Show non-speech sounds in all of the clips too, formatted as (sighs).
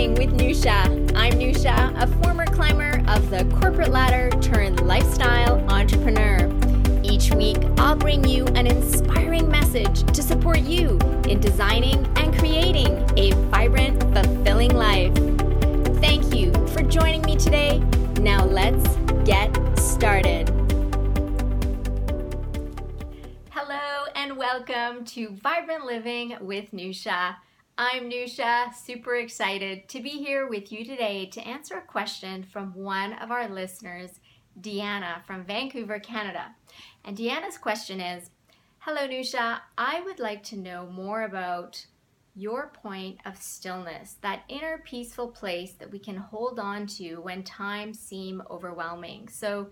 Living with Nousha. I'm Nousha, a former climber of the corporate ladder turned lifestyle entrepreneur. Each week, I'll bring you an inspiring message to support you in designing and creating a vibrant, fulfilling life. Thank you for joining me today. Now let's get started. Hello and welcome to Vibrant Living with Nousha. I'm Nousha, super excited to be here with you today to answer a question from one of our listeners, Deanna from Vancouver, Canada. And Deanna's question is Hello, Nousha. I would like to know more about your point of stillness, that inner peaceful place that we can hold on to when times seem overwhelming. So,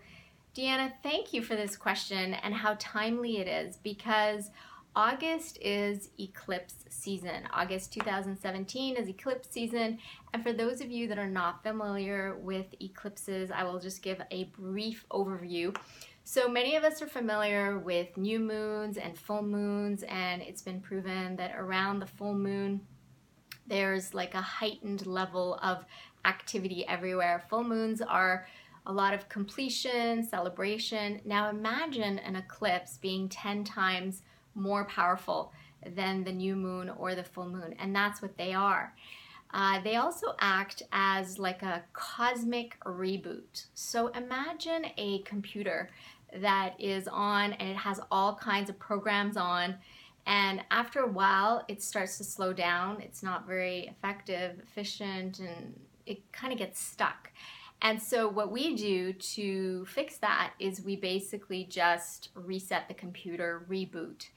Deanna, thank you for this question and how timely it is because August is eclipse season. August 2017 is eclipse season. And for those of you that are not familiar with eclipses, I will just give a brief overview. So many of us are familiar with new moons and full moons, and it's been proven that around the full moon, there's like a heightened level of activity everywhere. Full moons are a lot of completion, celebration. Now imagine an eclipse being 10 times more powerful than the new moon or the full moon, and that's what they are. Uh, they also act as like a cosmic reboot. So imagine a computer that is on and it has all kinds of programs on, and after a while, it starts to slow down. It's not very effective, efficient, and it kind of gets stuck. And so, what we do to fix that is we basically just reset the computer, reboot.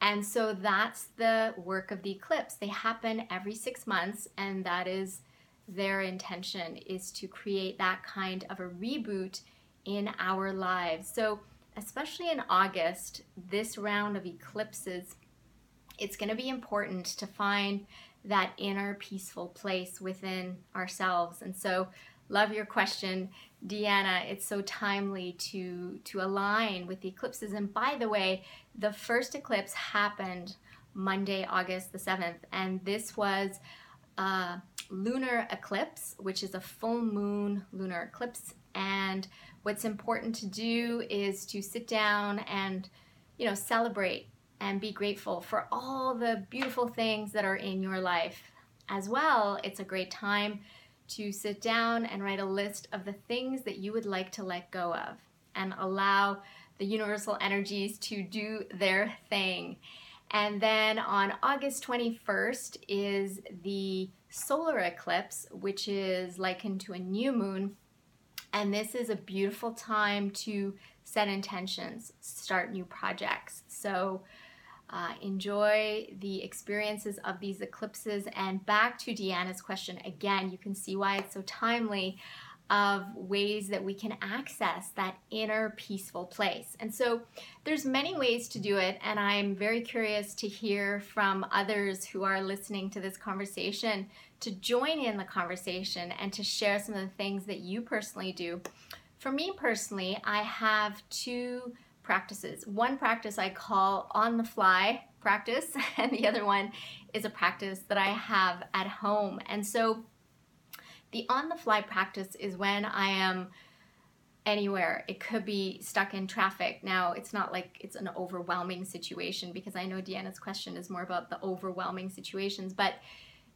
And so that's the work of the eclipse. They happen every six months, and that is their intention is to create that kind of a reboot in our lives. So, especially in August, this round of eclipses, it's going to be important to find that inner peaceful place within ourselves. And so, love your question, Deanna. It's so timely to to align with the eclipses. And by the way, the first eclipse happened Monday, August the 7th, and this was a lunar eclipse, which is a full moon lunar eclipse. And what's important to do is to sit down and, you know, celebrate and be grateful for all the beautiful things that are in your life. As well, it's a great time to sit down and write a list of the things that you would like to let go of and allow the universal energies to do their thing. And then on August 21st is the solar eclipse, which is likened to a new moon. And this is a beautiful time to set intentions, start new projects. So uh, enjoy the experiences of these eclipses. And back to Deanna's question again, you can see why it's so timely of ways that we can access that inner peaceful place. And so there's many ways to do it and I'm very curious to hear from others who are listening to this conversation to join in the conversation and to share some of the things that you personally do. For me personally, I have two practices. One practice I call on the fly practice, (laughs) and the other one is a practice that I have at home. And so the on the fly practice is when I am anywhere. It could be stuck in traffic. Now, it's not like it's an overwhelming situation because I know Deanna's question is more about the overwhelming situations, but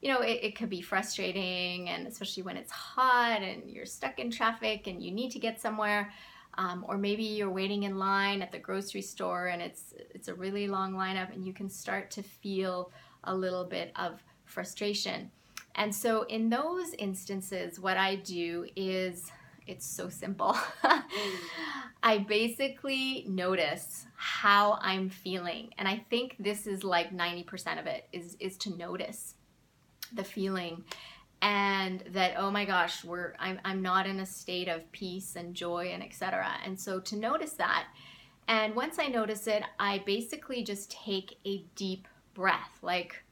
you know, it, it, could be frustrating, and especially when it's hot and you're stuck in traffic and you need to get somewhere um, or maybe you're waiting in line at the grocery store and it's it's a really long lineup and you can start to feel a little bit of frustration. And so in those instances what i do is it's so simple. (laughs) I basically notice how i'm feeling. And i think this is like 90% of it is is to notice the feeling and that oh my gosh we're I'm, I'm not in a state of peace and joy and etc and so to notice that and once i notice it i basically just take a deep breath like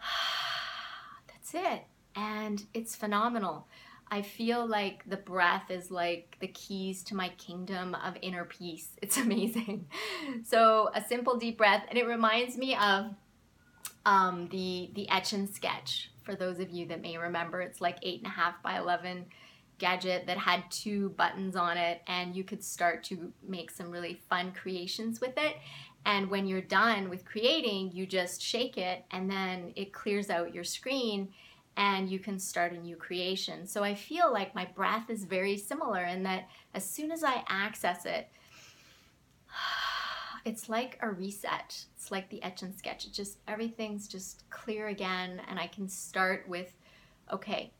(sighs) that's it. And it's phenomenal. I feel like the breath is like the keys to my kingdom of inner peace. (laughs) It's amazing. So a simple deep breath and it reminds me of um, the the etch and sketch For those of you that may remember, it's like eight and a half by 11 gadget that had two buttons on it, and you could start to make some really fun creations with it. And when you're done with creating, you just shake it and then it clears out your screen and you can start a new creation. So I feel like my breath is very similar in that as soon as I access it, it's like a reset. It's like the etch and sketch. It just everything's just clear again and I can start with okay,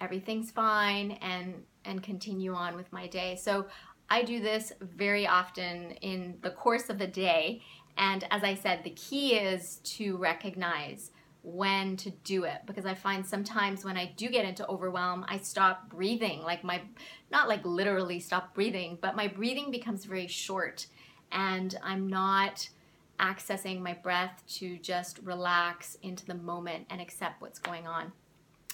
everything's fine and and continue on with my day. So I do this very often in the course of the day. And as I said, the key is to recognize when to do it because I find sometimes when I do get into overwhelm, I stop breathing. Like my, not like literally stop breathing, but my breathing becomes very short and I'm not accessing my breath to just relax into the moment and accept what's going on.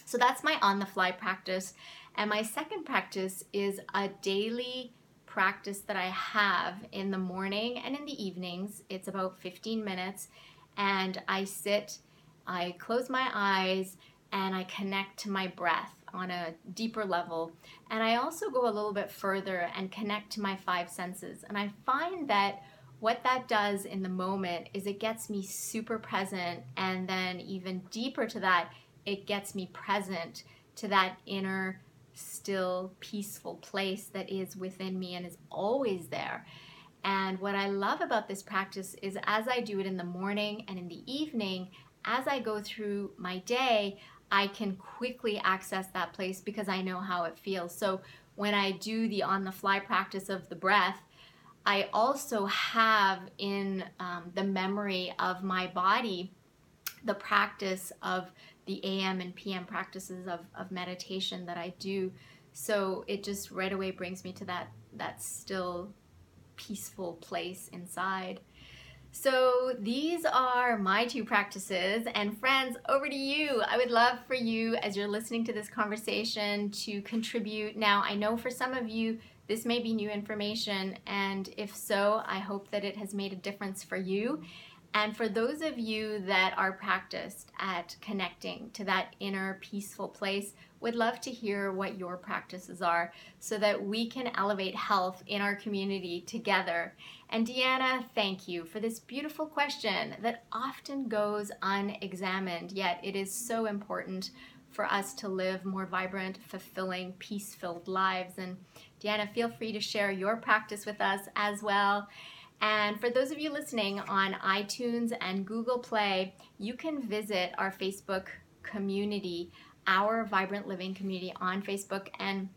So that's my on the fly practice. And my second practice is a daily practice that I have in the morning and in the evenings. It's about 15 minutes, and I sit, I close my eyes, and I connect to my breath on a deeper level. And I also go a little bit further and connect to my five senses. And I find that what that does in the moment is it gets me super present, and then even deeper to that, it gets me present to that inner still, peaceful place that is within me and is always there. And what I love about this practice is as I do it in the morning and in the evening, as I go through my day, I can quickly access that place because I know how it feels. So when I do the on the fly practice of the breath, I also have in um, the memory of my body the practice of the AM and PM practices of, of meditation that I do. So it just right away brings me to that that still peaceful place inside. So these are my two practices. And friends, over to you. I would love for you, as you're listening to this conversation, to contribute. Now, I know for some of you, this may be new information. And if so, I hope that it has made a difference for you. And for those of you that are practiced at connecting to that inner peaceful place, would love to hear what your practices are so that we can elevate health in our community together. And Deanna, thank you for this beautiful question that often goes unexamined, yet it is so important for us to live more vibrant, fulfilling, peace filled lives. And Deanna, feel free to share your practice with us as well. And for those of you listening on iTunes and Google Play, you can visit our Facebook community, our Vibrant Living community on Facebook, and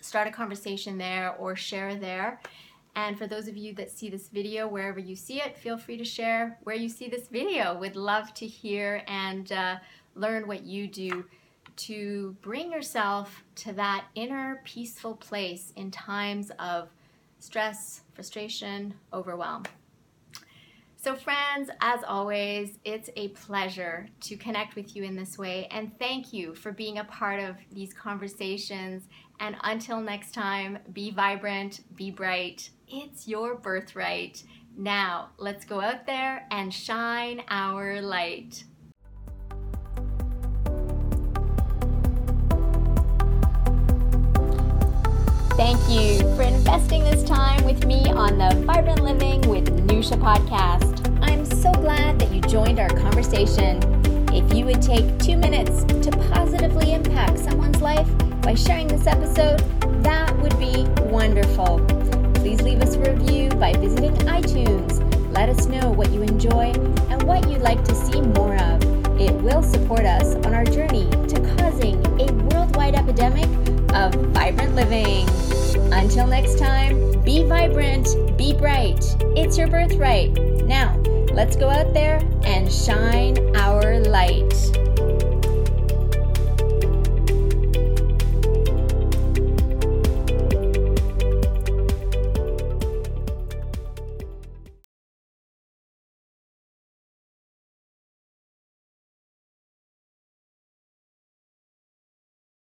start a conversation there or share there. And for those of you that see this video, wherever you see it, feel free to share where you see this video. Would love to hear and uh, learn what you do to bring yourself to that inner peaceful place in times of stress, frustration, overwhelm. So, friends, as always, it's a pleasure to connect with you in this way. And thank you for being a part of these conversations. And until next time, be vibrant, be bright. It's your birthright. Now, let's go out there and shine our light. Thank you for investing this time with me on the Vibrant Living with Nousha podcast. Glad that you joined our conversation. If you would take two minutes to positively impact someone's life by sharing this episode, that would be wonderful. Please leave us a review by visiting iTunes. Let us know what you enjoy and what you'd like to see more of. It will support us on our journey to causing a worldwide epidemic of vibrant living. Until next time, be vibrant, be bright. It's your birthright. Now, let's go out there and shine our light.